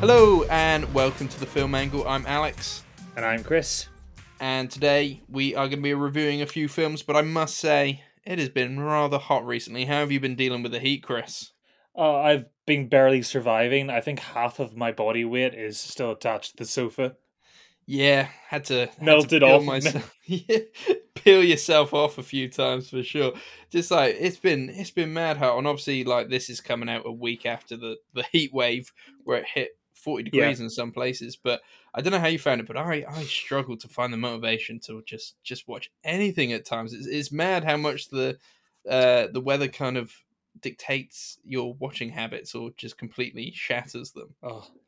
Hello and welcome to the Film Angle. I'm Alex, And I'm Kris. and today we are going to be reviewing a few films. But I must say, it has been rather hot recently. How have you been dealing with the heat, Kris? Uh, I've been barely surviving. I think half of my body weight is still attached to the sofa. Yeah, had to had to Melted peel off. myself. yeah, peel yourself off a few times for sure. Just like it's been, it's been mad hot, and obviously, like this is coming out a week after the the heat wave where it hit forty Yeah. degrees in some places. But I don't know how you found it, but I I struggle to find the motivation to just just watch anything at times. It's, it's mad how much the uh the weather kind of dictates your watching habits or just completely shatters them. Oh.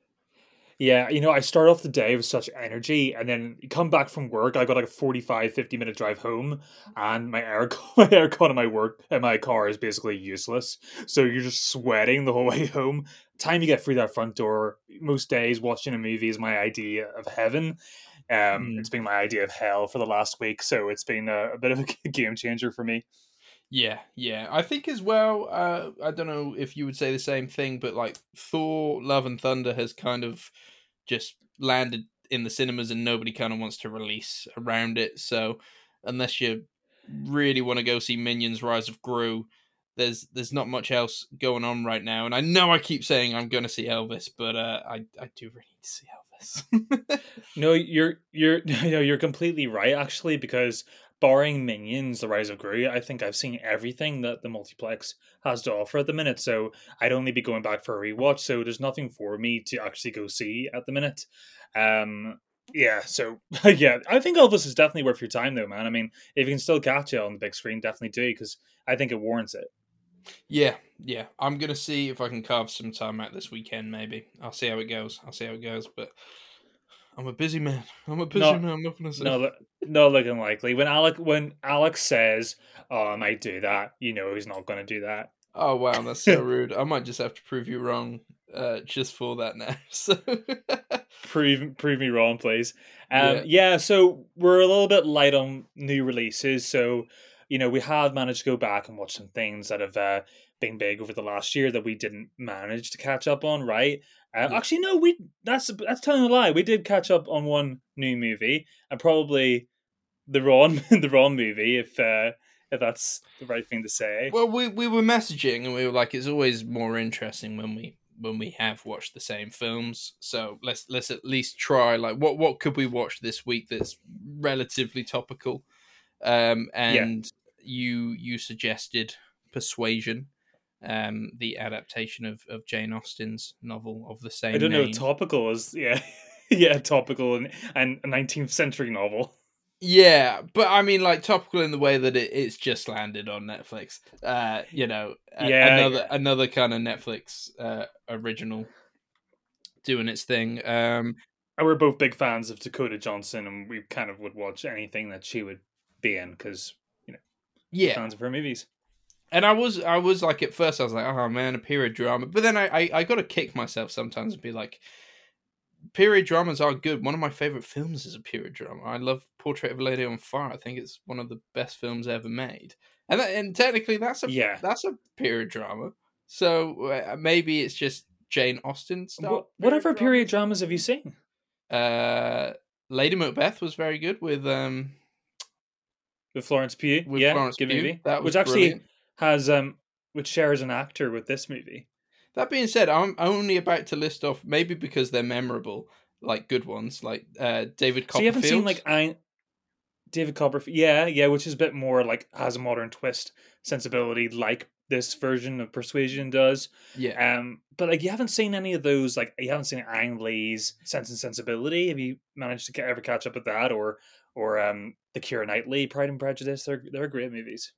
Yeah, you know, I start off the day with such energy, and then come back from work. I got like a 45, 50 minute drive home, and my air my aircon in my work and my car is basically useless. So you're just sweating the whole way home. Time you get through that front door, most days watching a movie is my idea of heaven. Um, Mm. It's been my idea of hell for the last week, so it's been a, a bit of a game changer for me. Yeah, yeah. I think as well, uh, I don't know if you would say the same thing, but like Thor Love and Thunder has kind of just landed in the cinemas and nobody kind of wants to release around it. So unless you really want to go see Minions Rise of Gru, there's there's not much else going on right now. And I know I keep saying I'm going to see Elvis, but uh, I I do really need to see Elvis. No, you're you're no, you're completely right actually because barring Minions: The Rise of Gru, I think I've seen everything that the multiplex has to offer at the minute. So I'd only be going back for a rewatch. So there's nothing for me to actually go see at the minute. Um, yeah. So yeah, I think Elvis is definitely worth your time though, man. I mean, if you can still catch it on the big screen, definitely do because I think it warrants it. Yeah, yeah. I'm gonna see if I can carve some time out this weekend. Maybe I'll see how it goes. I'll see how it goes. But I'm a busy man. I'm a busy No, man. I'm not gonna say. No, lo- no looking likely. When Alec when Alex says, "Oh, I might do that," you know he's not going to do that. Oh wow, that's so rude. I might just have to prove you wrong, uh, just for that now. So prove prove me wrong, please. Um, Yeah. yeah. so we're a little bit light on new releases. So, you know, we have managed to go back and watch some things that have uh, been big over the last year that we didn't manage to catch up on. Right? Uh, Yeah. Actually, no, we that's that's telling a lie. We did catch up on one new movie and probably the wrong the wrong movie if uh, if that's the right thing to say. well, we we were messaging and we were like, it's always more interesting when we when we have watched the same films. So let's let's at least try. Like, what what could we watch this week that's relatively topical? Um, and you you suggested Persuasion. Um, the adaptation of, of Jane Austen's novel of the same I don't know. Topical is yeah, yeah, topical and and a nineteenth century novel. Yeah, but I mean, like topical in the way that it, it's just landed on Netflix. Uh, you know, a- Yeah, another yeah. another kind of Netflix uh, original doing its thing. Um, And we're both big fans of Dakota Johnson, and we kind of would watch anything that she would be in because you know, yeah, fans of her movies. And I was I was like at first I was like, oh man, a period drama, but then I I, I got to kick myself sometimes and be like, period dramas are good. One of my favorite films is a period drama. I love Portrait of a Lady on Fire. I think it's one of the best films ever made, and that, and technically that's a Yeah. that's a period drama. So uh, maybe it's just Jane Austen What, style. whatever period dramas have you seen? Uh, Lady Macbeth was very good with um With Florence Pugh, with yeah, Florence Pugh. That was which actually brilliant. Has um, which shares an actor with this movie. That being said, I'm only about to list off maybe because they're memorable, like good ones, like uh David Copperfield. So you haven't seen like I, David Copperfield, yeah, yeah, which is a bit more like has a modern twist sensibility, like this version of Persuasion does. yeah, Um, but like you haven't seen any of those, like you haven't seen Ang Lee's Sense and Sensibility. Have you managed to ever catch up with that, or or um, the Kira Knightley Pride and Prejudice? They're they're great movies.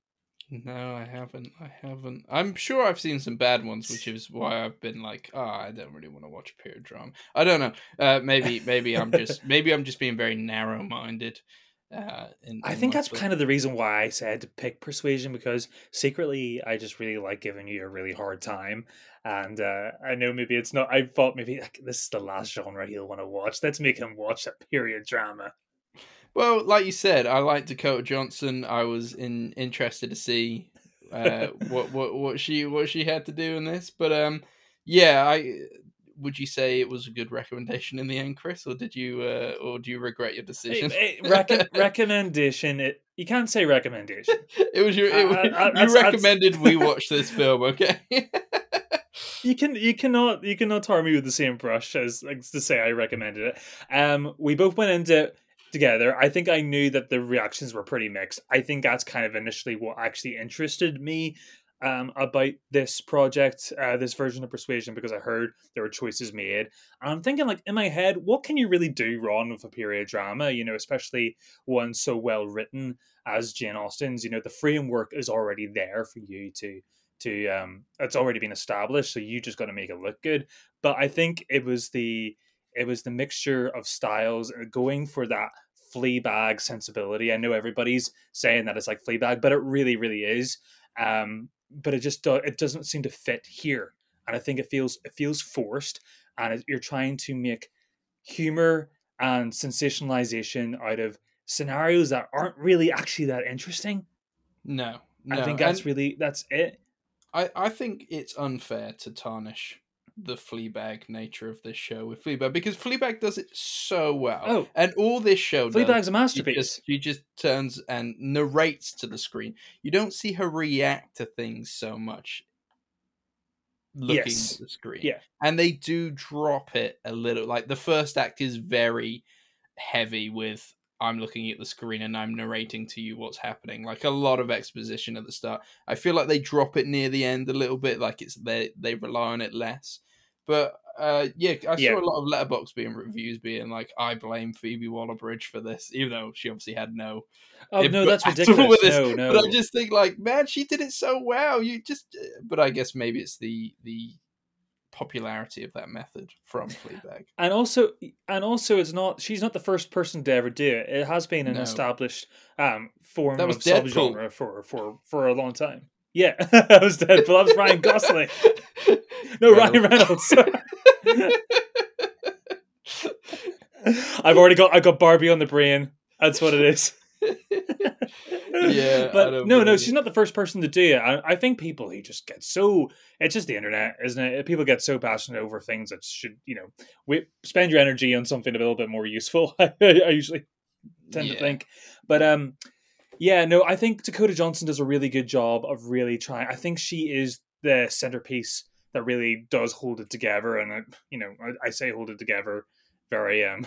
No, I haven't. I haven't. I'm sure I've seen some bad ones, which is why I've been like, oh, I don't really want to watch period drama. I don't know. Uh, maybe maybe I'm just maybe I'm just being very narrow minded. Uh, in, I think that's kind of the reason why I said to pick Persuasion because secretly I just really like giving you a really hard time, and uh, I know maybe it's not. I thought maybe like, this is the last genre he'll want to watch. Let's make him watch a period drama. Well, like you said, I like Dakota Johnson. I was in interested to see uh, what what what she what she had to do in this, but um, yeah, I would you say it was a good recommendation in the end, Kris, or did you, uh, or do you regret your decision? Hey, hey, rec- recommendation. It you can't say recommendation. it was your. It, Uh, uh, you that's- recommended we watch this film, okay? You can you cannot you cannot tar me with the same brush as like to say I recommended it. Um, we both went into together. I think I knew that the reactions were pretty mixed. I think that's kind of initially what actually interested me um, about this project, uh, this version of Persuasion, because I heard there were choices made. And I'm thinking, like, in my head, what can you really do wrong with a period drama? You know, especially one so well written as Jane Austen's. You know, the framework is already there for you to to um it's already been established so you just got to make it look good but i think it was the it was the mixture of styles uh, going for that Fleabag sensibility. I know everybody's saying that it's like Fleabag but it really really is. Um but it just do, it doesn't seem to fit here. And i think it feels it feels forced and it, you're trying to make humor and sensationalization out of scenarios that aren't really actually that interesting. No, no. i think that's and really that's it. I, I think it's unfair to tarnish the Fleabag nature of this show with Fleabag because Fleabag does it so well. Oh. and all this show does Fleabag's a She masterpiece. just, she just turns and narrates to the screen. You don't see her react to things so much looking Yes. at the screen. Yeah. And they do drop it a little. Like the first act is very heavy with I'm looking at the screen and I'm narrating to you what's happening. Like a lot of exposition at the start. I feel like they drop it near the end a little bit, like it's they they rely on it less. But uh, yeah, I Yeah. saw a lot of Letterboxd being reviews being like, I blame Phoebe Waller Bridge for this, even though she obviously had no. Oh no, that's ridiculous. with this. No, no. But I just think like, man, she did it so well. You just, but I guess maybe it's the the popularity of that method from Fleabag. and also, and also, it's not. She's not the first person to ever do it. It has been an No. established um, form That was of Deadpool. subgenre for for for a long time. Yeah, that was Deadpool. That was Ryan Gosling. No, Ryan Reynolds. I've already got I got Barbie on the brain. That's what it is. Yeah, but no, no, she's not the first person to do it. I, I think people who just get so it's just the internet, isn't it? People get so passionate over things that should you know we spend your energy on something a little bit more useful. I, I usually tend to think, but um, yeah, no, I think Dakota Johnson does a really good job of really trying. I think she is the centerpiece that really does hold it together, and I, you know, I, I say hold it together very um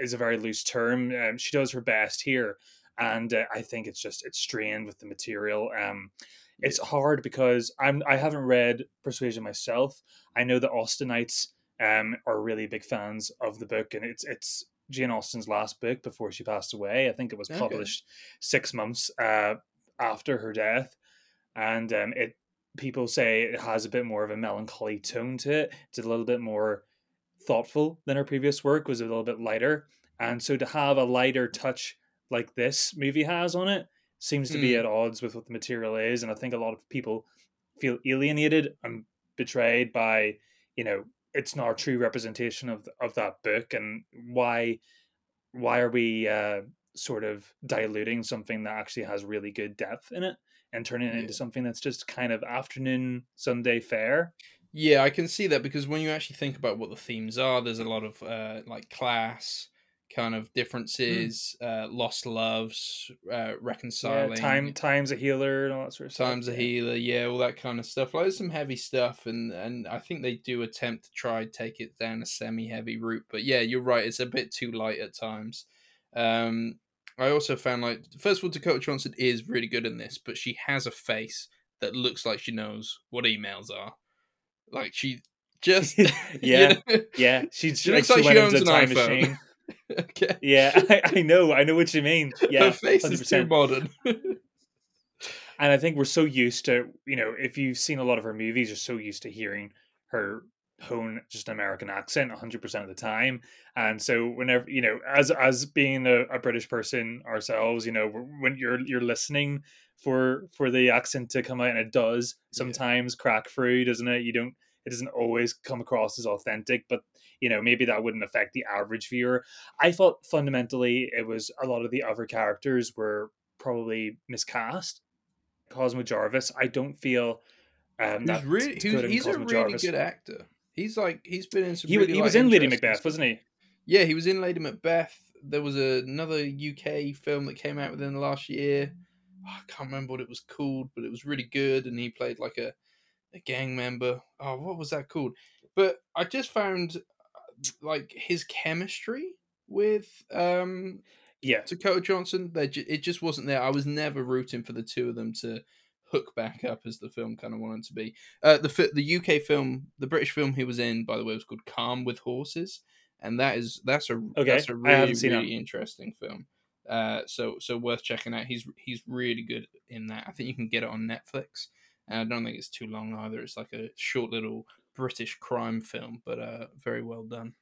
is a very loose term. Um, she does her best here, and uh, I think it's just it's strained with the material. Um, it's hard because I'm I haven't read Persuasion myself. I know the Austenites um are really big fans of the book, and it's it's Jane Austen's last book before she passed away. I think it was Okay. published six months uh, after her death, and um, it people say it has a bit more of a melancholy tone to it. It's a little bit more thoughtful than her previous work. Was a little bit lighter, and so to have a lighter touch like this movie has on it seems to be Hmm. at odds with what the material is, and I think a lot of people feel alienated and betrayed by you know it's not a true representation of of that book and why why are we uh sort of diluting something that actually has really good depth in it and turning it Yeah. into something that's just kind of afternoon Sunday fare. Yeah, I can see that because when you actually think about what the themes are, there's a lot of uh, like class kind of differences, uh, lost loves, uh, Yeah, time time's a healer and all that sort of stuff. times a healer, yeah, all that kind of stuff. Like there's some heavy stuff, and and I think they do attempt to try take it down a semi-heavy route. But yeah, you're right; it's a bit too light at times. Um, I also found like first of all, Dakota Johnson is really good in this, but she has a face that looks like she knows what emails are. Like she just you yeah, know? yeah. She, She like, looks she like she owns an iPhone. okay. Yeah, I, I know, I know what you mean. Yeah, Her face is too modern. and I think we're so used to, you know, if you've seen a lot of her movies, you're so used to hearing her hone just an American accent 100% of the time. And so whenever, you know, as as being a, a British person ourselves, you know, when you're you're listening for for the accent to come out and it does sometimes crack through, doesn't it? You don't it doesn't always come across as authentic, but you know, maybe that wouldn't affect the average viewer. I thought fundamentally it was a lot of the other characters were probably miscast. Cosmo Jarvis, I don't feel um, that really, Dakota he's a really Jarvis- good actor. He's like he's been in some. He, really, he like, was in Lady Macbeth, stuff. wasn't he? Yeah, he was in Lady Macbeth. There was another UK film that came out within the last year. I can't remember what it was called, but it was really good, and he played like a, a gang member. Oh, what was that called? But I just found like his chemistry with um Yeah. Dakota Johnson. They ju- it just wasn't there. I was never rooting for the two of them to hook back up as the film kind of wanted to be. Uh, the the UK film, the British film he was in, by the way, was called Calm with Horses, and that is that's a Okay, that's a really seen it. really interesting film. Uh, so so worth checking out. He's he's really good in that. I think you can get it on Netflix, and I don't think it's too long either. It's like a short little British crime film, but uh, very well done.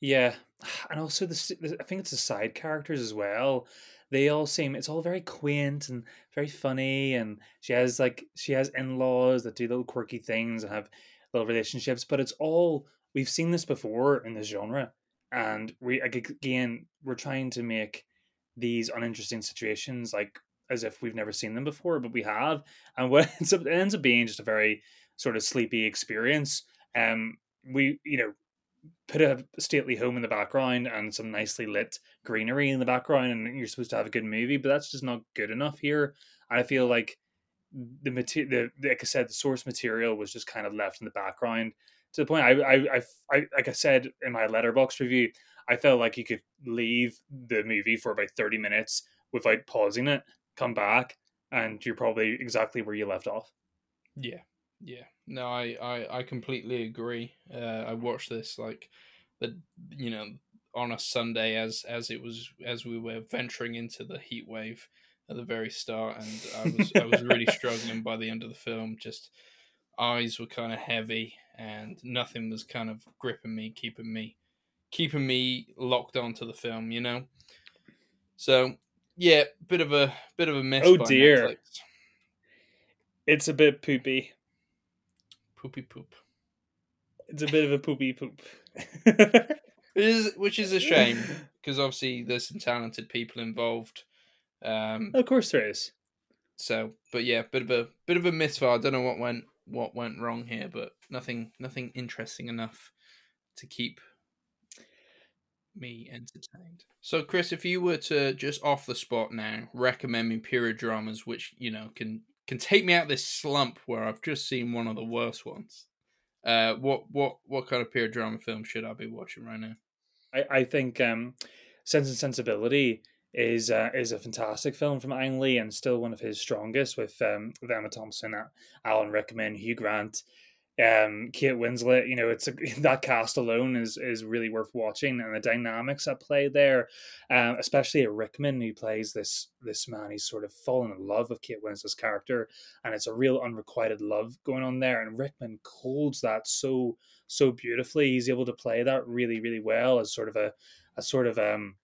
Yeah, and also the, I think it's the side characters as well. They all seem it's all very quaint and very funny, and she has like she has in laws that do little quirky things and have little relationships. But it's all we've seen this before in this genre, and we again we're trying to make these uninteresting situations like as if we've never seen them before, but we have, and what it ends up being just a very sort of sleepy experience. Um, we you know put a stately home in the background and some nicely lit greenery in the background and you're supposed to have a good movie but that's just not good enough here. I feel like the material like i said the source material was just kind of left in the background. To the point I, I i i like i said in my Letterboxd review i felt like you could leave the movie for about 30 minutes without pausing it come back and you're probably exactly where you left off. Yeah, yeah. No, I I, I completely agree. Uh, I watched this like the you know on a Sunday as as it was as we were venturing into the heat wave at the very start, and I was I was really struggling by the end of the film. Just eyes were kind of heavy, and nothing was kind of gripping me, keeping me keeping me locked onto the film. You know. So yeah, bit of a bit of a mess. Oh, by dear. Netflix. it's a bit poopy poopy poop. it's a bit of a poopy poop It is, which is a shame because obviously there's some talented people involved. Um, of course there is so, but yeah, bit of a bit of a misfire. I don't know what went what went wrong here, but nothing nothing interesting enough to keep me entertained. So, Kris, if you were to just off the spot now recommend me period dramas, which you know can can take me out this slump where I've just seen one of the worst ones. Uh, what what what kind of period drama film should I be watching right now? I, I think um, Sense and Sensibility is uh, is a fantastic film from Ang Lee and still one of his strongest with um, with Emma Thompson, uh, Alan Rickman, Hugh Grant, um, Kate Winslet. You know, it's a, that cast alone is is really worth watching, and the dynamics at play there, um, especially a Rickman who plays this this man. He's sort of fallen in love with Kate Winslet's character, and it's a real unrequited love going on there. And Rickman holds that so so beautifully. He's able to play that really really well as sort of a a sort of um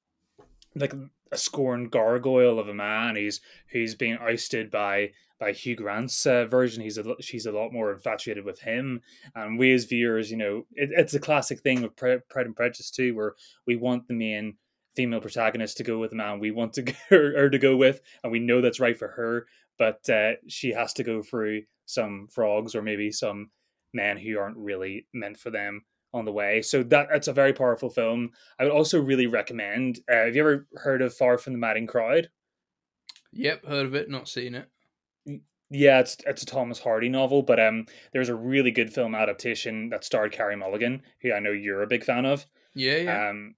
like a scorned gargoyle of a man. Who's who's being ousted by by Hugh Grant's uh, version. He's a she's a lot more infatuated with him, and we as viewers, you know, it, it's a classic thing with Pride and Prejudice too, where we want the main female protagonist to go with the man we want to her to go with, and we know that's right for her, but uh, she has to go through some frogs or maybe some men who aren't really meant for them on the way. So that that's a very powerful film. I would also really recommend. Uh, have you ever heard of Far from the Madding Crowd? Yep, heard of it, not seen it. Yeah, it's it's a Thomas Hardy novel, but um, there's a really good film adaptation that starred Carey Mulligan, who I know you're a big fan of. Yeah, yeah. Um,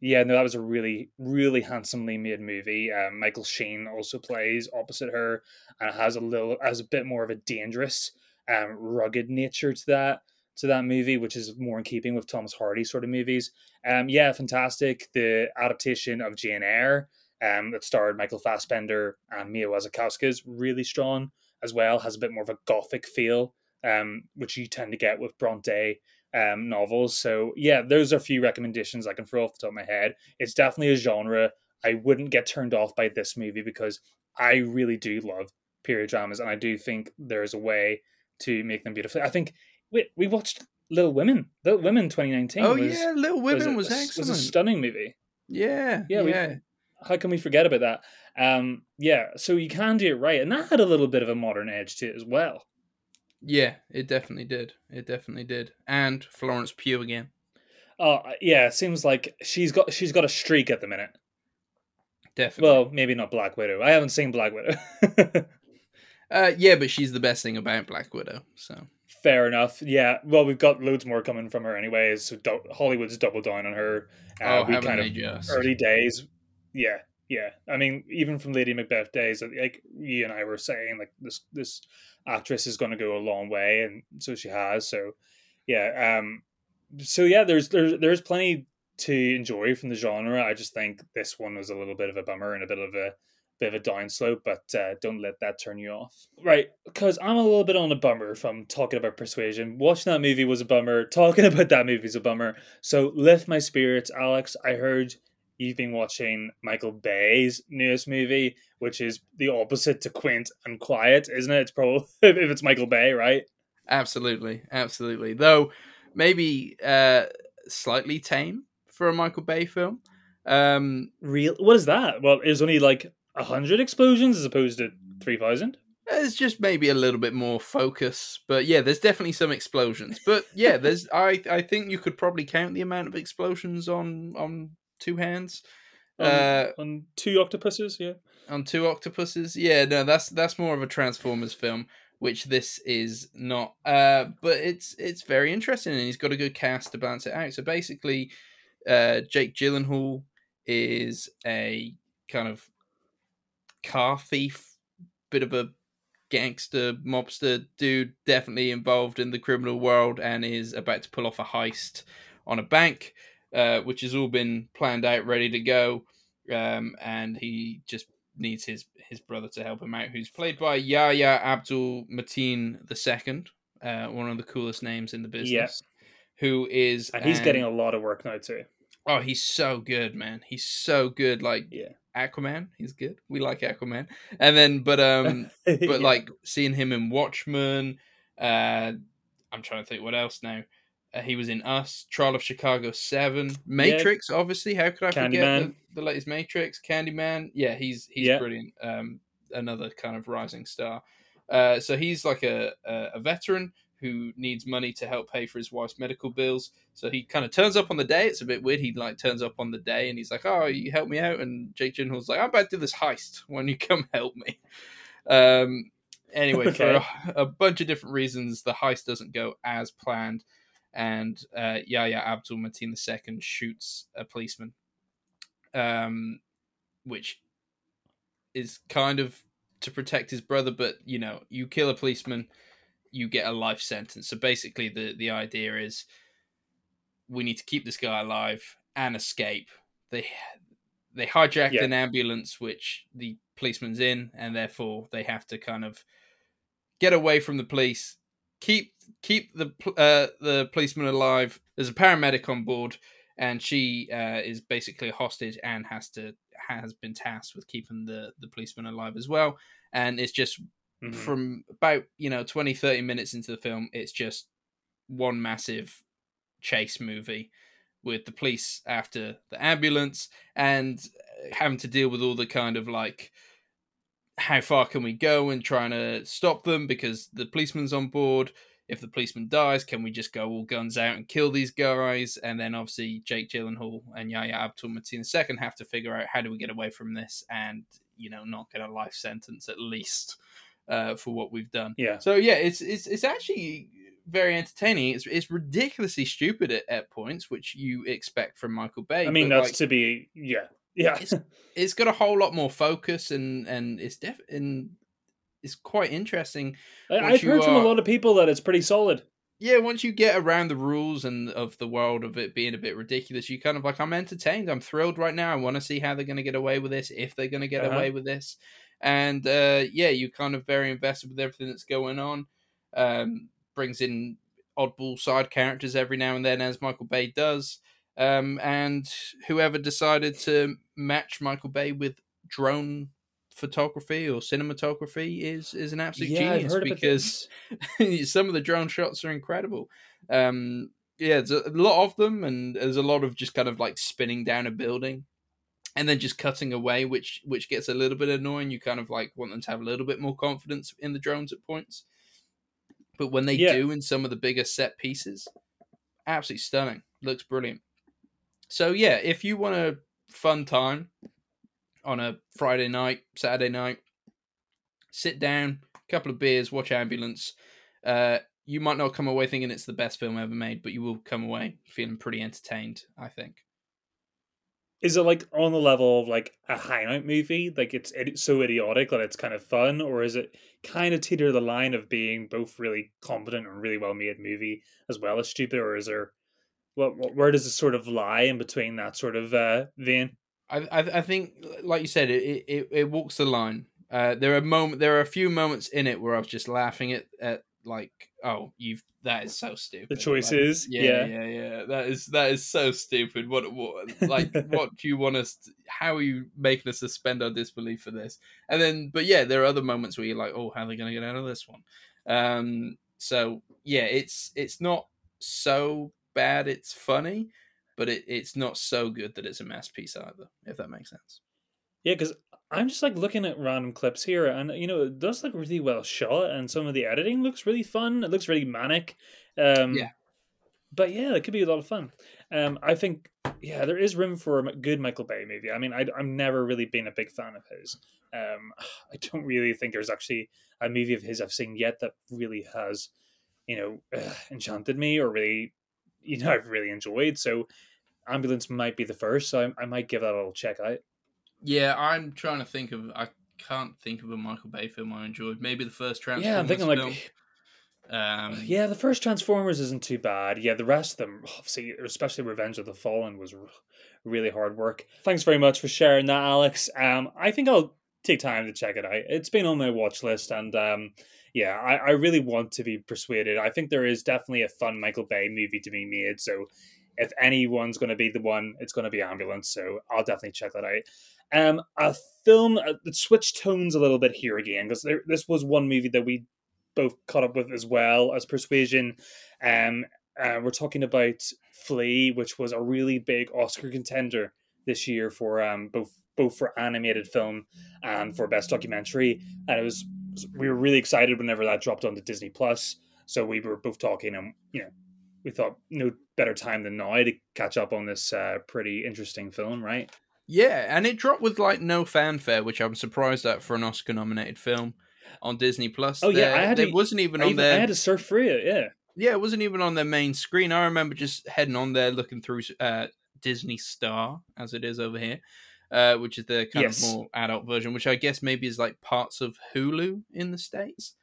yeah, no, that was a really, really handsomely made movie. Um, Michael Sheen also plays opposite her, and it has a little, has a bit more of a dangerous, um, rugged nature to that to that movie, which is more in keeping with Thomas Hardy sort of movies. Um, yeah, fantastic. The adaptation of Jane Eyre, um, that starred Michael Fassbender and Mia Wasikowska is really strong as well. Has a bit more of a gothic feel, um, which you tend to get with Bronte um, novels. So yeah, those are a few recommendations I can throw off the top of my head. It's definitely a genre I wouldn't get turned off by this movie because I really do love period dramas, and I do think there's a way to make them beautiful. I think we we watched Little Women. Little Women 2019. oh was, yeah, Little was, Women was, was excellent. a stunning movie. yeah, Yeah, yeah, we- How can we forget about that? Um, yeah, so you can do it right, and that had a little bit of a modern edge to it as well. Yeah, it definitely did. It definitely did. And Florence Pugh again. Oh yeah, it seems like she's got she's got a streak at the minute. Definitely. Well, maybe not Black Widow. I haven't seen Black Widow. uh, yeah, but she's the best thing about Black Widow. So fair enough. Yeah. Well, we've got loads more coming from her anyways. So do- Hollywood's doubled down on her. Uh, oh, we kind of just? early days. Yeah, yeah. I mean, even from Lady Macbeth days, like you and I were saying, like this this actress is going to go a long way, and so she has. So yeah. Um. So yeah, there's there's there's plenty to enjoy from the genre. I just think this one was a little bit of a bummer and a bit of a bit of a downslope, but uh, don't let that turn you off. Right, because I'm a little bit on a bummer from talking about Persuasion. Watching that movie was a bummer. Talking about that movie is a bummer. So lift my spirits, Alex. I heard you've been watching Michael Bay's newest movie, which is the opposite to Quint and Quiet, isn't it? It's probably if it's Michael Bay, right? Absolutely, absolutely. Though maybe uh, slightly tame for a Michael Bay film. Um, Real? What is that? Well, it's only like a hundred explosions as opposed to three thousand. There's just maybe a little bit more focus, but yeah, there's definitely some explosions. But yeah, there's I I think you could probably count the amount of explosions on on two hands. On, uh, on two octopuses, yeah. On two octopuses, yeah. No, that's that's more of a Transformers film, which this is not. Uh, but it's it's very interesting, and he's got a good cast to balance it out. So basically, uh, Jake Gyllenhaal is a kind of car thief, bit of a gangster mobster dude, definitely involved in the criminal world, and is about to pull off a heist on a bank, uh, which has all been planned out, ready to go. Um, and he just needs his his brother to help him out, who's played by Yahya Abdul Mateen II, uh, one of the coolest names in the business. Yeah. Who is and he's an, getting a lot of work now too. Oh, he's so good, man. He's so good. Like yeah. Aquaman, he's good. We like Aquaman. And then but um but yeah. like seeing him in Watchmen, uh I'm trying to think what else now. Uh, he was in Us, Trial of Chicago 7, Matrix, yeah. obviously. How could I forget the, the, latest Matrix, Candyman? Yeah, he's he's yeah. brilliant. Um another kind of rising star. Uh so he's like a a, a veteran who needs money to help pay for his wife's medical bills. So he kind of turns up on the day. It's a bit weird. He like turns up on the day and he's like, "Oh, you help me out." And Jake Gyllenhaal's like, "I'm about to do this heist. When you come help me?" Um. Anyway, okay. for a, a, bunch of different reasons, the heist doesn't go as planned, and uh, Yahya Abdul Mateen II shoots a policeman, um, which is kind of to protect his brother. But you know, you kill a policeman you get a life sentence. So basically, the the idea is we need to keep this guy alive and escape. They they hijacked yeah. an ambulance which the policeman's in, and therefore they have to kind of get away from the police, keep keep the uh, the policeman alive. There's a paramedic on board, and she uh, is basically a hostage and has to has been tasked with keeping the the policeman alive as well. And it's just Mm-hmm. From about, you know, 20, 30 minutes into the film, it's just one massive chase movie with the police after the ambulance and uh, having to deal with all the kind of like how far can we go and trying to stop them because the policeman's on board. If the policeman dies, can we just go all guns out and kill these guys? And then obviously Jake Gyllenhaal and Yahya Abdul Mateen II have to figure out how do we get away from this and you know not get a life sentence at least uh, for what we've done. Yeah. So yeah, it's it's it's actually very entertaining. It's it's ridiculously stupid at, at points, which you expect from Michael Bay. I mean, that's like, to be yeah yeah. It's, it's got a whole lot more focus and and it's def and it's quite interesting. I, have heard are, from a lot of people that it's pretty solid. Yeah, once you get around the rules and of the world of it being a bit ridiculous, you kind of like I'm entertained. I'm thrilled right now. I want to see how they're going to get away with this, if they're going to get uh-huh. away with this and uh, yeah, you're kind of very invested with everything that's going on. Um, brings in oddball side characters every now and then, as Michael Bay does. Um, and whoever decided to match Michael Bay with drone photography or cinematography is is an absolute yeah, genius because some of the drone shots are incredible. Um, yeah, there's a lot of them, and there's a lot of just kind of like spinning down a building and then just cutting away, which which gets a little bit annoying. You kind of like want them to have a little bit more confidence in the drones at points. but when they Yeah. do in some of the bigger set pieces, absolutely stunning. Looks brilliant. So yeah, if you want a fun time on a Friday night, Saturday night, sit down, couple of beers, watch Ambulance. Uh, you might not come away thinking it's the best film ever made, but you will come away feeling pretty entertained. I think. Is it like on the level of like a high note movie? Like it's so idiotic that it's kind of fun, or is it kind of teeter the line of being both really competent and really well made movie as well as stupid, or is there what, what where does it sort of lie in between that sort of uh, vein? I, I I think, like you said, it it, it walks the line. Uh, there are moment, there are a few moments in it where I was just laughing at, at like, oh, you've that is so stupid. The Like, choices, yeah, yeah. yeah, yeah. That is that is so stupid. What what like what do you want us? To, how are you making us suspend our disbelief for this? And then, but yeah, there are other moments where you're like, oh, how are they going to get out of this one? Um, so yeah, it's it's not so bad. It's funny, but it, it's not so good that it's a masterpiece either. If that makes sense. Yeah, because I'm just like looking at random clips here, and you know, it does look really well shot, and some of the editing looks really fun. It looks really manic. Um, Yeah. But yeah, it could be a lot of fun. Um, I think, yeah, there is room for a good Michael Bay movie. I mean, I, I'm never really been a big fan of his. Um, I don't really think there's actually a movie of his I've seen yet that really has, you know, uh, enchanted me or really, you know, I've really enjoyed. So, Ambulance might be the first. So I, I might give that a little check out. Yeah, I'm trying to think of. I can't think of a Michael Bay film I enjoyed. Maybe the first Transformers Yeah, I'm thinking like. Um, Yeah, the first Transformers isn't too bad. Yeah, the rest of them, obviously, especially Revenge of the Fallen, was really hard work. Thanks very much for sharing that, Alex. Um, I think I'll take time to check it out. It's been on my watch list, and um, yeah, I, I really want to be persuaded. I think there is definitely a fun Michael Bay movie to be made. So, if anyone's going to be the one, it's going to be Ambulance. So, I'll definitely check that out. Um, a film uh, that switched tones a little bit here again because this was one movie that we both caught up with as well as Persuasion. Um, uh, we're talking about Flee, which was a really big Oscar contender this year for um, both both for animated film and for best documentary. And it was we were really excited whenever that dropped onto Disney Plus. So we were both talking, and you know, we thought no better time than now to catch up on this uh, pretty interesting film, right? Yeah, and it dropped with like no fanfare, which I'm surprised at for an Oscar-nominated film on Disney Plus. Oh, yeah, There- I had It to- wasn't even I, on even, their. I had to surf through it. Yeah. Yeah, it wasn't even on their main screen. I remember just heading on there, looking through uh, Disney Star, as it is over here, uh, which is the kind Yes. of more adult version, which I guess maybe is like parts of Hulu in the states.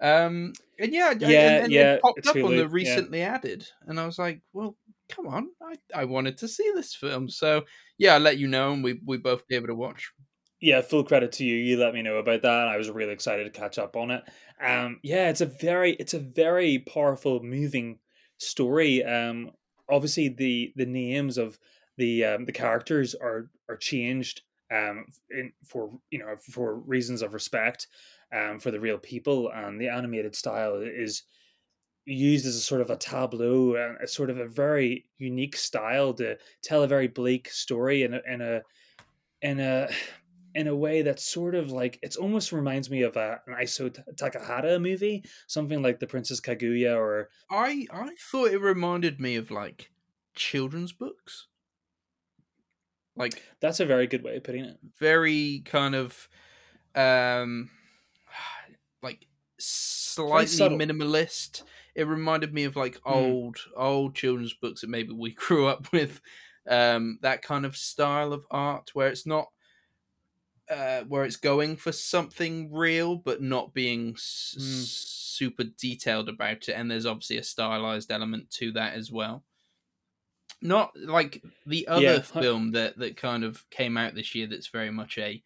Um, and yeah, Yeah, and, and yeah, it popped up on Hulu, the yeah. recently added, and I was like, well, come on, I, I wanted to see this film, so yeah, I let you know, and we we both gave it a watch. yeah, full credit to you. You let me know about that. I was really excited to catch up on it. Um, yeah, it's a very, it's a very powerful, moving story. Um, obviously the the names of the um, the characters are are changed um in for you know for reasons of respect um for the real people and the animated style is used as a sort of a tableau and a sort of a very unique style to tell a very bleak story in a in a in a in a way that's sort of like it's almost reminds me of a, an Isao Takahata movie, something like The Princess Kaguya or I I thought it reminded me of like children's books, like that's a very good way of putting it. very kind of um like slightly minimalist. It reminded me of like Mm. old old children's books that maybe we grew up with. Um, that kind of style of art where it's not uh, where it's going for something real but not being s- Mm. super detailed about it, and there's obviously a stylized element to that as well. Not like the other Yeah, film that that kind of came out this year. That's very much a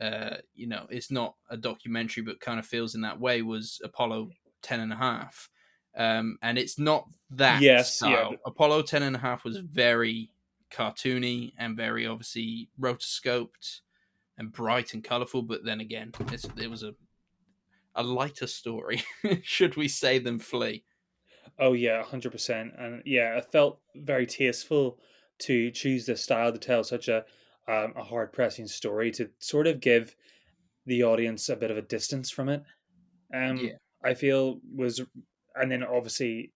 uh, you know, it's not a documentary, but kind of feels in that way. Was Apollo 10 and a half. Um, and it's not that Yes, yeah, style. but- Apollo 10 and a half was very cartoony and very obviously rotoscoped and bright and colorful. But then again, it's, it was a a lighter story, should we say, than Flee. Oh yeah, hundred percent. And yeah, it felt very tasteful to choose this style to tell such a um, a hard pressing story to sort of give the audience a bit of a distance from it. Um, Yeah. I feel was, and then obviously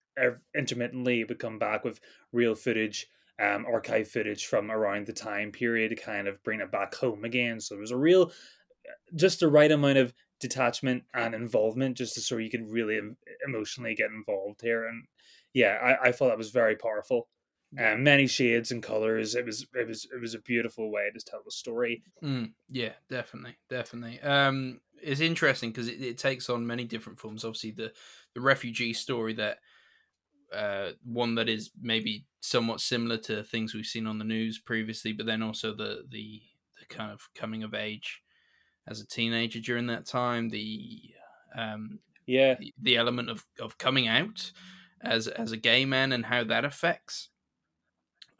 intermittently would come back with real footage, um, archive footage from around the time period to kind of bring it back home again. So there was a real, just the right amount of detachment and involvement, just to so you could really emotionally get involved here. And yeah, I, I thought that was very powerful. Um, many shades and colors. It was it was it was a beautiful way to tell the story. Mm, yeah, definitely, definitely. Um, it's interesting because it, it, takes on many different forms. Obviously, the the refugee story that uh, one that is maybe somewhat similar to things we've seen on the news previously, but then also the the, the kind of coming of age as a teenager during that time. The um, yeah, the, the element of of coming out as as a gay man and how that affects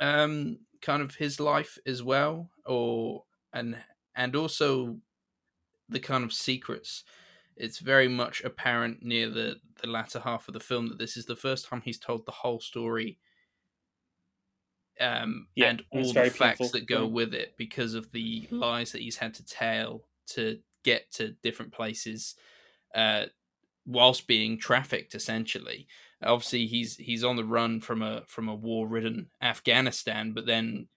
um kind of his life as well or and and also the kind of secrets it's very much apparent near the the latter half of the film that this is the first time he's told the whole story um yeah, and all the facts painful. that go with it because of the lies that he's had to tell to get to different places uh whilst being trafficked essentially obviously he's he's on the run from a from a war ridden Afghanistan, but then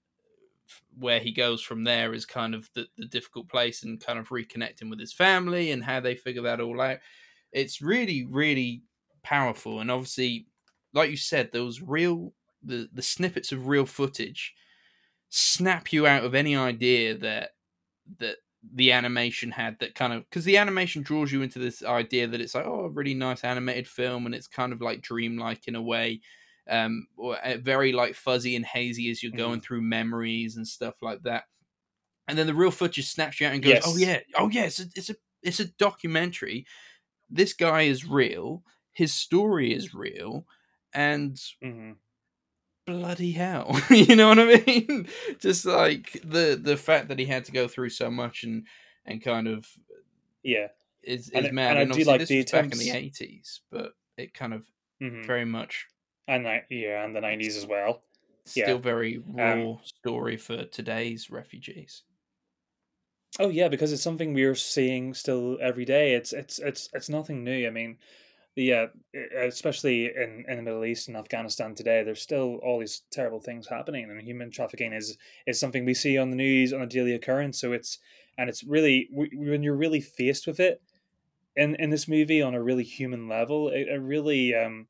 where he goes from there is kind of the, the difficult place and kind of reconnecting with his family and how they figure that all out. It's really, really powerful. And obviously, like you said, those real the, the snippets of real footage snap you out of any idea that that the animation had that kind of because the animation draws you into this idea that it's like oh a really nice animated film and it's kind of like dreamlike in a way um or uh, very like fuzzy and hazy as you're going mm. through memories and stuff like that. And then the real footage snaps you out and goes oh, yes. oh yeah oh yeah it's a, it's a it's a documentary. This guy is real. His story is real. And mm-hmm. bloody hell. You know what i mean? Just like the the fact that he had to go through so much and and kind of yeah. is, is and, mad. and, and i do like the back in the 80s but it kind of mm-hmm. very much and that yeah and the 90s as well still yeah. very raw um, story for today's refugees oh yeah because it's something we're seeing still every day it's it's it's it's nothing new i mean yeah, especially in, in the Middle East and Afghanistan today, there's still all these terrible things happening, and human trafficking is is something we see on the news on a daily occurrence. So it's and it's really when you're really faced with it in in this movie on a really human level, it, it really um,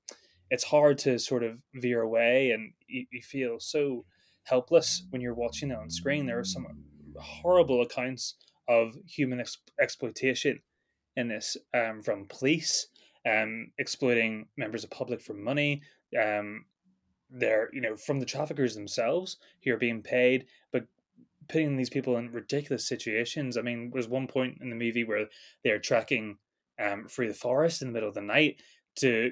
it's hard to sort of veer away, and you, you feel so helpless when you're watching it on screen. There are some horrible accounts of human ex- exploitation in this um, from police um, exploiting members of public for money. Um, they're you know from the traffickers themselves who are being paid, but putting these people in ridiculous situations. I mean, there's one point in the movie where they're tracking um, through the forest in the middle of the night to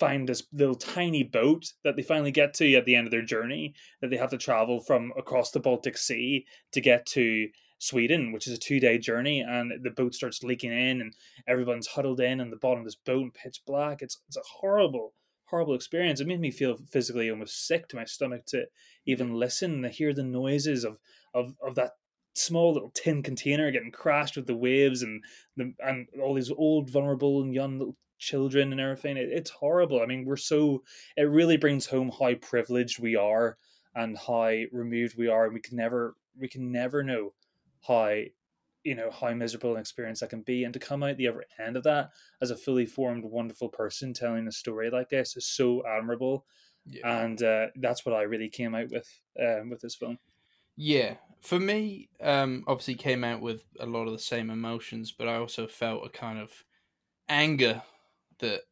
find this little tiny boat that they finally get to at the end of their journey that they have to travel from across the Baltic Sea to get to Sweden, which is a two day journey, and the boat starts leaking in, and everyone's huddled in on the bottom of this boat in pitch black. It's it's a horrible, horrible experience. It made me feel physically almost sick to my stomach to even listen and hear the noises of of of that small little tin container getting crashed with the waves and the and all these old vulnerable and young little children and everything. It, it's horrible. I mean, we're so it really brings home how privileged we are and how removed we are, and we can never we can never know how you know how miserable an experience that can be and to come out the other end of that as a fully formed wonderful person telling a story like this is so admirable yeah. and uh, that's what i really came out with um, with this film yeah for me um obviously came out with a lot of the same emotions but i also felt a kind of anger that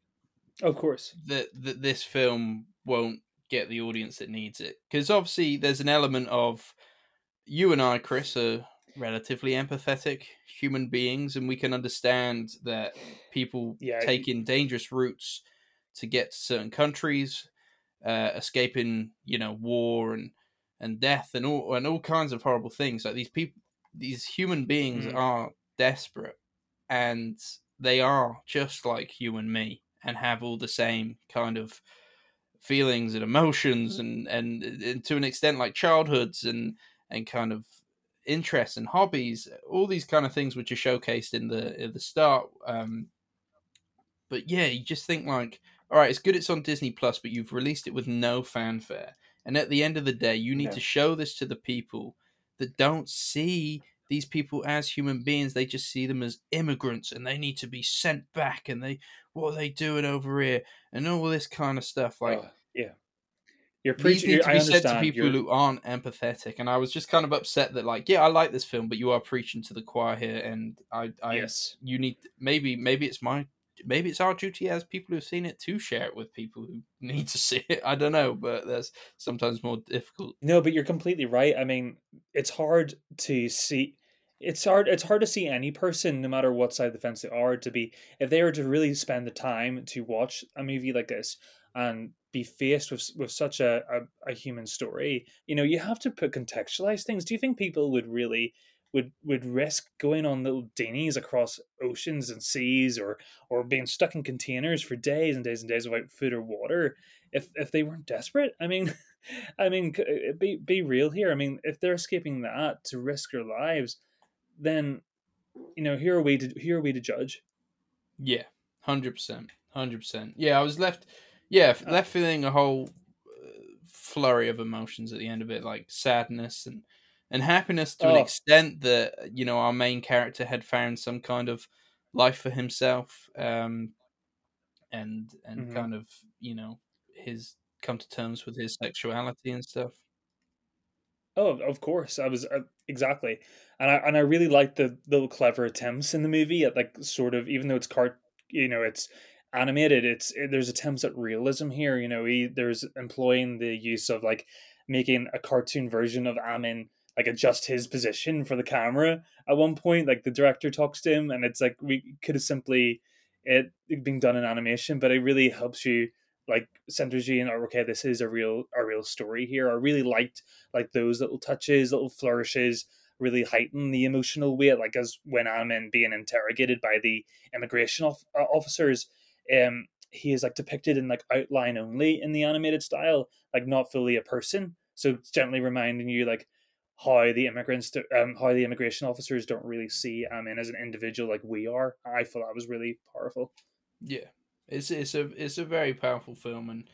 of course. that, that this film won't get the audience that needs it. Because obviously there's an element of you and i kris are relatively empathetic human beings and we can understand that people yeah, taking dangerous routes to get to certain countries uh, escaping you know war and and death and all and all kinds of horrible things. Like these people these human beings mm. are desperate and they are just like you and me and have all the same kind of feelings and emotions and and, and to an extent like childhoods and and kind of interests and hobbies, all these kind of things which are showcased in the in the start. Um, but yeah, you just think like, all right, it's good it's on Disney Plus, but you've released it with no fanfare. And at the end of the day, you need Yeah. to show this to the people that don't see these people as human beings. They just see them as immigrants and they need to be sent back and they what are they doing over here and all this kind of stuff. Like Oh, yeah. You're these preaching. need to I be said to people you're- who aren't empathetic. And I was just kind of upset that like, yeah, I like this film, but you are preaching to the choir here and I, I yes. you need maybe maybe it's my maybe it's our duty as people who've seen it to share it with people who need to see it. I don't know, but that's sometimes more difficult. No, but you're completely right. I mean, it's hard to see. It's hard. It's hard to see any person, no matter what side of the fence they are, to be if they were to really spend the time to watch a movie like this and be faced with with such a, a, a human story. You know, you have to put contextualize things. Do you think people would really would would risk going on little dinghies across oceans and seas, or or being stuck in containers for days and days and days without food or water if if they weren't desperate? I mean. I mean, uh, be be real here. I mean, if they're escaping that to risk their lives, then you know, here are we to here are we to judge. Yeah, hundred percent, hundred percent. Yeah, I was left, yeah, Uh, left feeling a whole uh, flurry of emotions at the end of it, like sadness and and happiness to an Oh. extent that you know our main character had found some kind of life for himself, um, and and Mhm. kind of you know his come to terms with his sexuality and stuff. Oh, of course, I was uh, exactly, and I and I really liked the little clever attempts in the movie at like sort of even though it's cart, you know, it's animated. It's it, there's attempts at realism here. You know, he there's employing the use of like making a cartoon version of Amin like adjust his position for the camera at one point. Like the director talks to him, and it's like we could have simply it being done in animation, but it really helps you like centers you in oh, okay this is a real a real story here i really liked like those little touches little flourishes really heighten the emotional weight like as when Amin being interrogated by the immigration of, uh, officers um he is like depicted in like outline only in the animated style like not fully a person so gently reminding you like how the immigrants do, um how the immigration officers don't really see Amin as an individual like we are i thought that was really powerful Yeah, it's it's a it's a very powerful film, and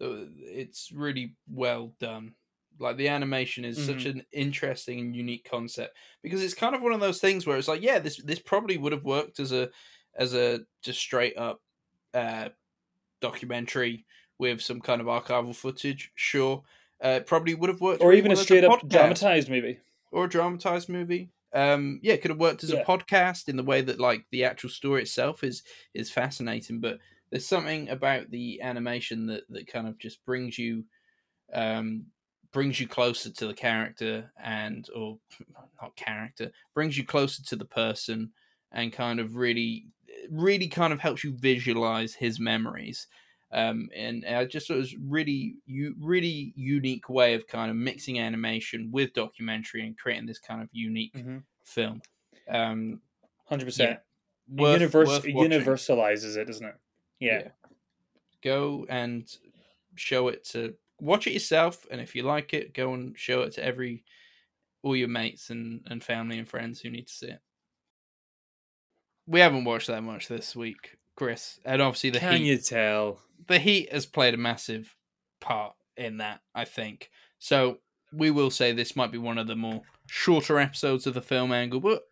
uh, it's really well done. Like the animation is such an interesting and unique concept because it's kind of one of those things where it's like, yeah, this this probably would have worked as a as a just straight up uh, documentary with some kind of archival footage. Sure, uh, probably would have worked, or really even a well as straight up podcast dramatized movie or a dramatized movie. Um, yeah, it could have worked as Yeah. a podcast in the way that like the actual story itself is is fascinating, but there's something about the animation that that kind of just brings you um brings you closer to the character and or not character brings you closer to the person and kind of really really kind of helps you visualize his memories um and i just thought it was really you really unique way of kind of mixing animation with documentary and creating this kind of unique mm-hmm. film. Um 100% Yeah. It worth, universe universalizes it doesn't it? Yeah, Yeah. go and show it to watch it yourself and if you like it go and show it to every all your mates and, and family and friends who need to see it. We haven't watched that much this week kris and obviously the can heat you tell the heat has played a massive part in that i think. So we will say this might be one of the more shorter episodes of the film angle but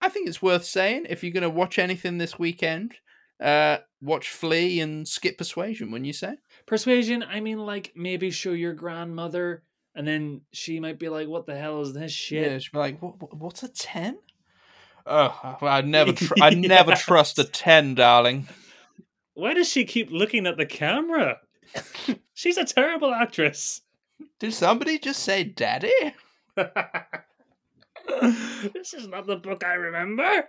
i think it's worth saying if you're going to watch anything this weekend uh watch Flee and skip persuasion wouldn't you say? Persuasion i mean like maybe show your grandmother and then she might be like what the hell is this shit? yeah she'd be like what, what- what's a 10 oh i never tr- i never trust a 10 darling why does she keep looking at the camera? She's a terrible actress. Did somebody just say daddy? This is not the book i remember.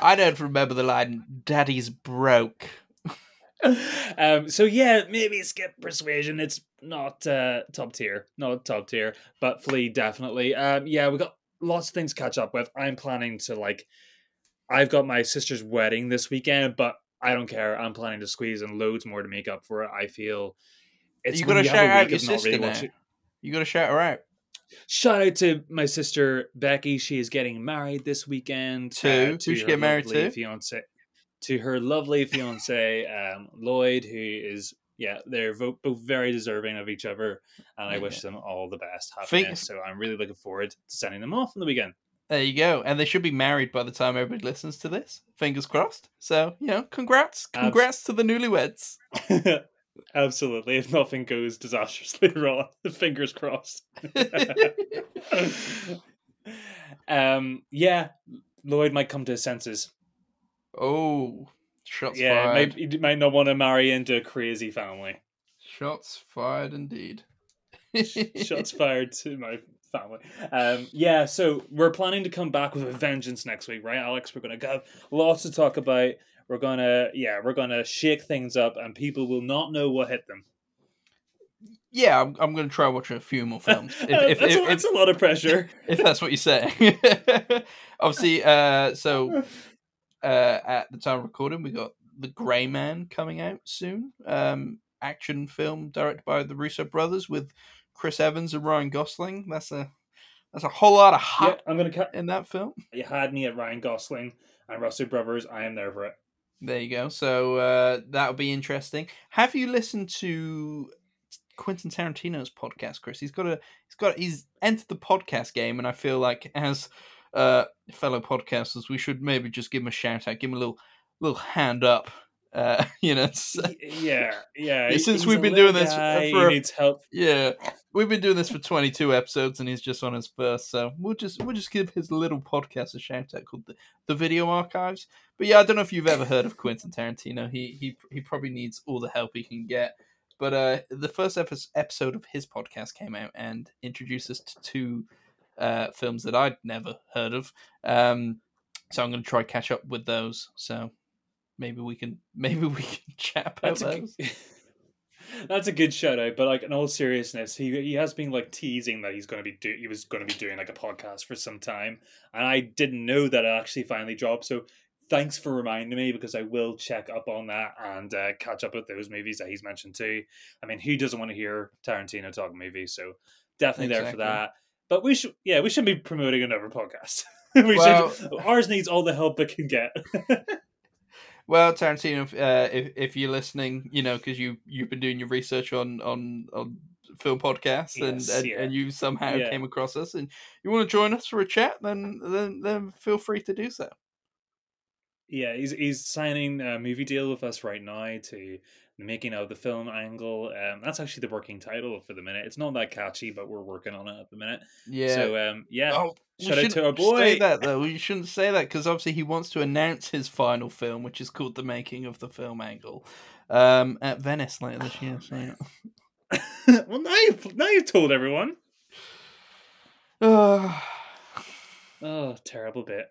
I don't remember the line daddy's broke. Um so yeah maybe skip persuasion. It's not uh top tier. Not top tier but Flee definitely. Um yeah we got lots of things to catch up with. I'm planning to like i've got my sister's wedding this weekend but i don't care i'm planning to squeeze in loads more to make up for it i feel it's you gotta shout out your sister watching- You gotta shout her out. Shout out to my sister Becky. She is getting married this weekend. To? uh, Who's she her getting married lovely to? Fiance. to her lovely fiance um, Lloyd, who is yeah, they're both, both very deserving of each other, and I wish them all the best happiness. so I'm really looking forward to sending them off on the weekend. There you go, and they should be married by the time everybody listens to this. Fingers crossed. So you know, congrats, congrats Abs- to the newlyweds. Absolutely. If nothing goes disastrously wrong, fingers crossed. um, yeah, Lloyd might come to his senses. Oh, shots yeah, fired. Yeah, he might not want to marry into a crazy family. Shots fired, indeed. shots fired to my family. Um, yeah, so we're planning to come back with a vengeance next week, right, Alex? We're to have lots to talk about. We're gonna, yeah, we're gonna shake things up, and people will not know what hit them. Yeah, I'm, I'm to try watching a few more films. If, if, that's, if, a, that's a lot of pressure. If that's what you say. Obviously, uh, so uh, at the time of recording, we got The Gray Man coming out soon. Um, action film directed by the Russo brothers with Chris Evans and Ryan Gosling. That's a that's a whole lot of hot. Yeah, I'm gonna cut in that film. You had me at Ryan Gosling and Russo brothers. I am there for it. There you go. So uh, that'll be interesting. Have you listened to Quentin Tarantino's podcast, Kris? He's got a he's got he's entered the podcast game, and I feel like as uh, fellow podcasters, we should maybe just give him a shout out, give him a little little hand up uh, you know, so, yeah, yeah. Since we've been doing this guy, for, needs help. Yeah, we've been doing this for 22 episodes, and he's just on his first. So we'll just we'll just give his little podcast a shout out called the, the Video Archives. But yeah, I don't know if you've ever heard of Quentin Tarantino. He he he probably needs all the help he can get. But uh, the first episode of his podcast came out and introduced us to two uh, films that I'd never heard of. Um, so I'm going to try catch up with those. So maybe we can maybe we can chat about that's those. A, that's a good shout out, but like in all seriousness, he he has been like teasing that he's going to be do he was going to be doing like a podcast for some time, and I didn't know that it actually finally dropped. So thanks for reminding me because I will check up on that and uh, catch up with those movies that he's mentioned too. I mean, who doesn't want to hear Tarantino talk movies? So definitely exactly. there for that. But we should, yeah, we should be promoting another podcast. we well, should. Ours needs all the help it can get. Well, Tarantino, uh, if if you're listening, you know because you you've been doing your research on on on film podcasts and yes, and, yeah. and, you somehow yeah. came across us and you want to join us for a chat, then then then feel free to do so. Yeah, he's he's signing a movie deal with us right now to the making of the film angle. Um, that's actually the working title for the minute. It's not that catchy, but we're working on it at the minute. Yeah. So um, yeah. Oh, Shout out to our boy. Say that though. We shouldn't say that because obviously he wants to announce his final film, which is called "The Making of the Film Angle," um, at Venice later this year. So. well, now you've now you've told everyone. oh, terrible bit.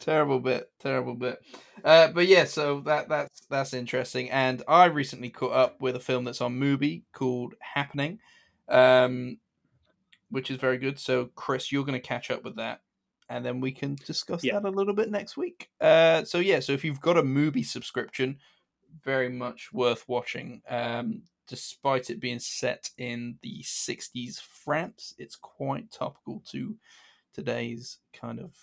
Terrible bit. Terrible bit. Uh, but yeah, so that that's that's interesting. And I recently caught up with a film that's on Mubi called Happening. Um, which is very good. So, Kris, you're going to catch up with that, and then we can discuss yeah. that a little bit next week. Uh, so yeah, so if you've got a Mubi subscription, very much worth watching. Um, despite it being set in the 60s France, it's quite topical to today's kind of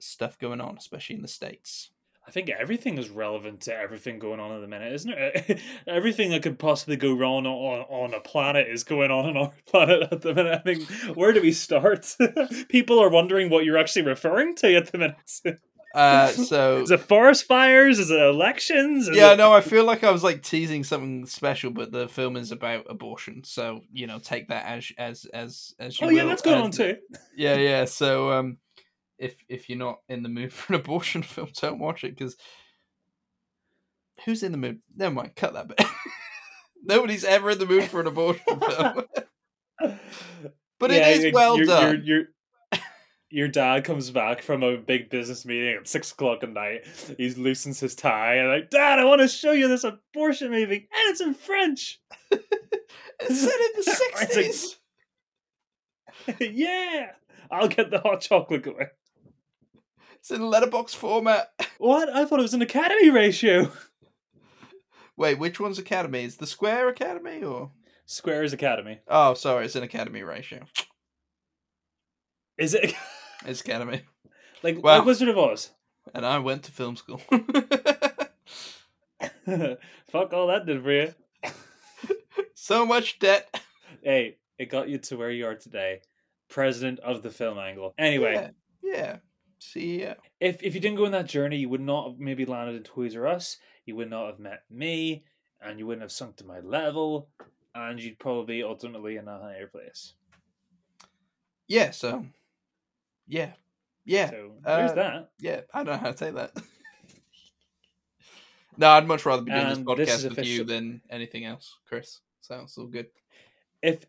stuff going on, especially in the States. I think everything is relevant to everything going on at the minute, isn't it? everything that could possibly go wrong on, on a planet is going on on our planet at the minute. I mean, where do we start? People are wondering what you're actually referring to at the minute. Uh, so is it forest fires? Is it elections? Is yeah, it... no, I feel like I was like teasing something special, but the film is about abortion, so you know, take that as as as as. You oh will. yeah, that's going and, on too. Yeah, yeah. So um, if if you're not in the mood for an abortion film, don't watch it because who's in the mood? Never mind, cut that bit. Nobody's ever in the mood for an abortion film. but yeah, it is well you're, done. You're, you're, your dad comes back from a big business meeting at six o'clock at night. He loosens his tie and like, Dad, I want to show you this abortion movie, and it's in French. it's set in the sixties. yeah, I'll get the hot chocolate going. It's in letterbox format. What? I thought it was an Academy ratio. Wait, which one's Academy? Is the Square Academy or Square is Academy? Oh, sorry, it's an Academy ratio. Is it? it's Academy. Like, well, like Wizard of Oz. And I went to film school. Fuck all that did for you. So much debt. Hey, it got you to where you are today, president of the film angle. Anyway, Yeah. yeah. CEO. if if you didn't go on that journey, you would not have maybe landed in Toys R Us. You would not have met me, and you wouldn't have sunk to my level, and you'd probably ultimately in a higher place. Yeah, so yeah. Yeah. So there's uh, that. Yeah. I don't know how to say that. no, I'd much rather be doing this And this podcast is with you than anything else, Kris. Sounds all good. If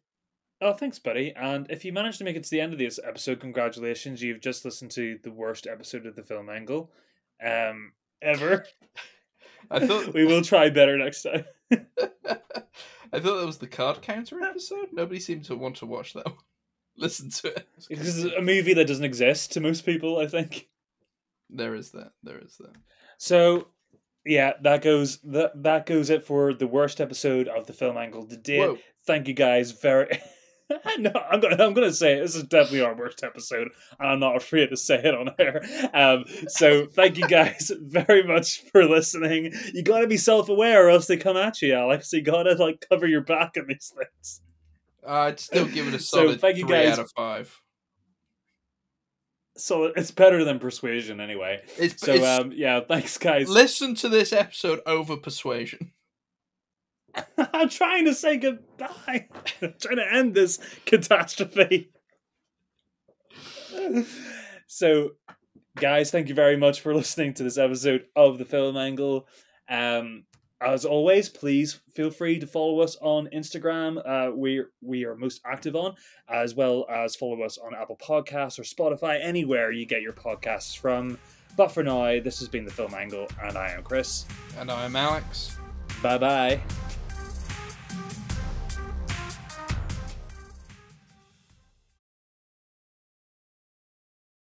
oh, thanks, buddy. And if you managed to make it to the end of this episode, congratulations! You've just listened to the worst episode of the film angle, um, ever. I thought we will try better next time. I thought that was the card counter episode. Nobody seemed to want to watch that one. Listen to it. This is a movie that doesn't exist to most people, I think. There is that. There is that. So, yeah, that goes that that goes it for the worst episode of the film angle to date. Whoa. Thank you guys very. no, I'm gonna I'm gonna say it. this is definitely our worst episode, and I'm not afraid to say it on air. Um, so thank you guys very much for listening. You gotta be self aware, or else they come at you, Alex. You gotta like cover your back in these things. I'd still give it a So, solid thank you three guys. out of five. So it's better than persuasion, anyway. It's, So it's- um, yeah, thanks guys. listen to this episode over persuasion. I'm trying to say goodbye. I'm trying to end this catastrophe. so, guys, thank you very much for listening to this episode of the Film Angle. Um, as always, please feel free to follow us on Instagram. Uh, we we are most active on, as well as follow us on Apple Podcasts or Spotify, anywhere you get your podcasts from. But for now, this has been the Film Angle, and I am Kris. And I'm Alex. Bye bye.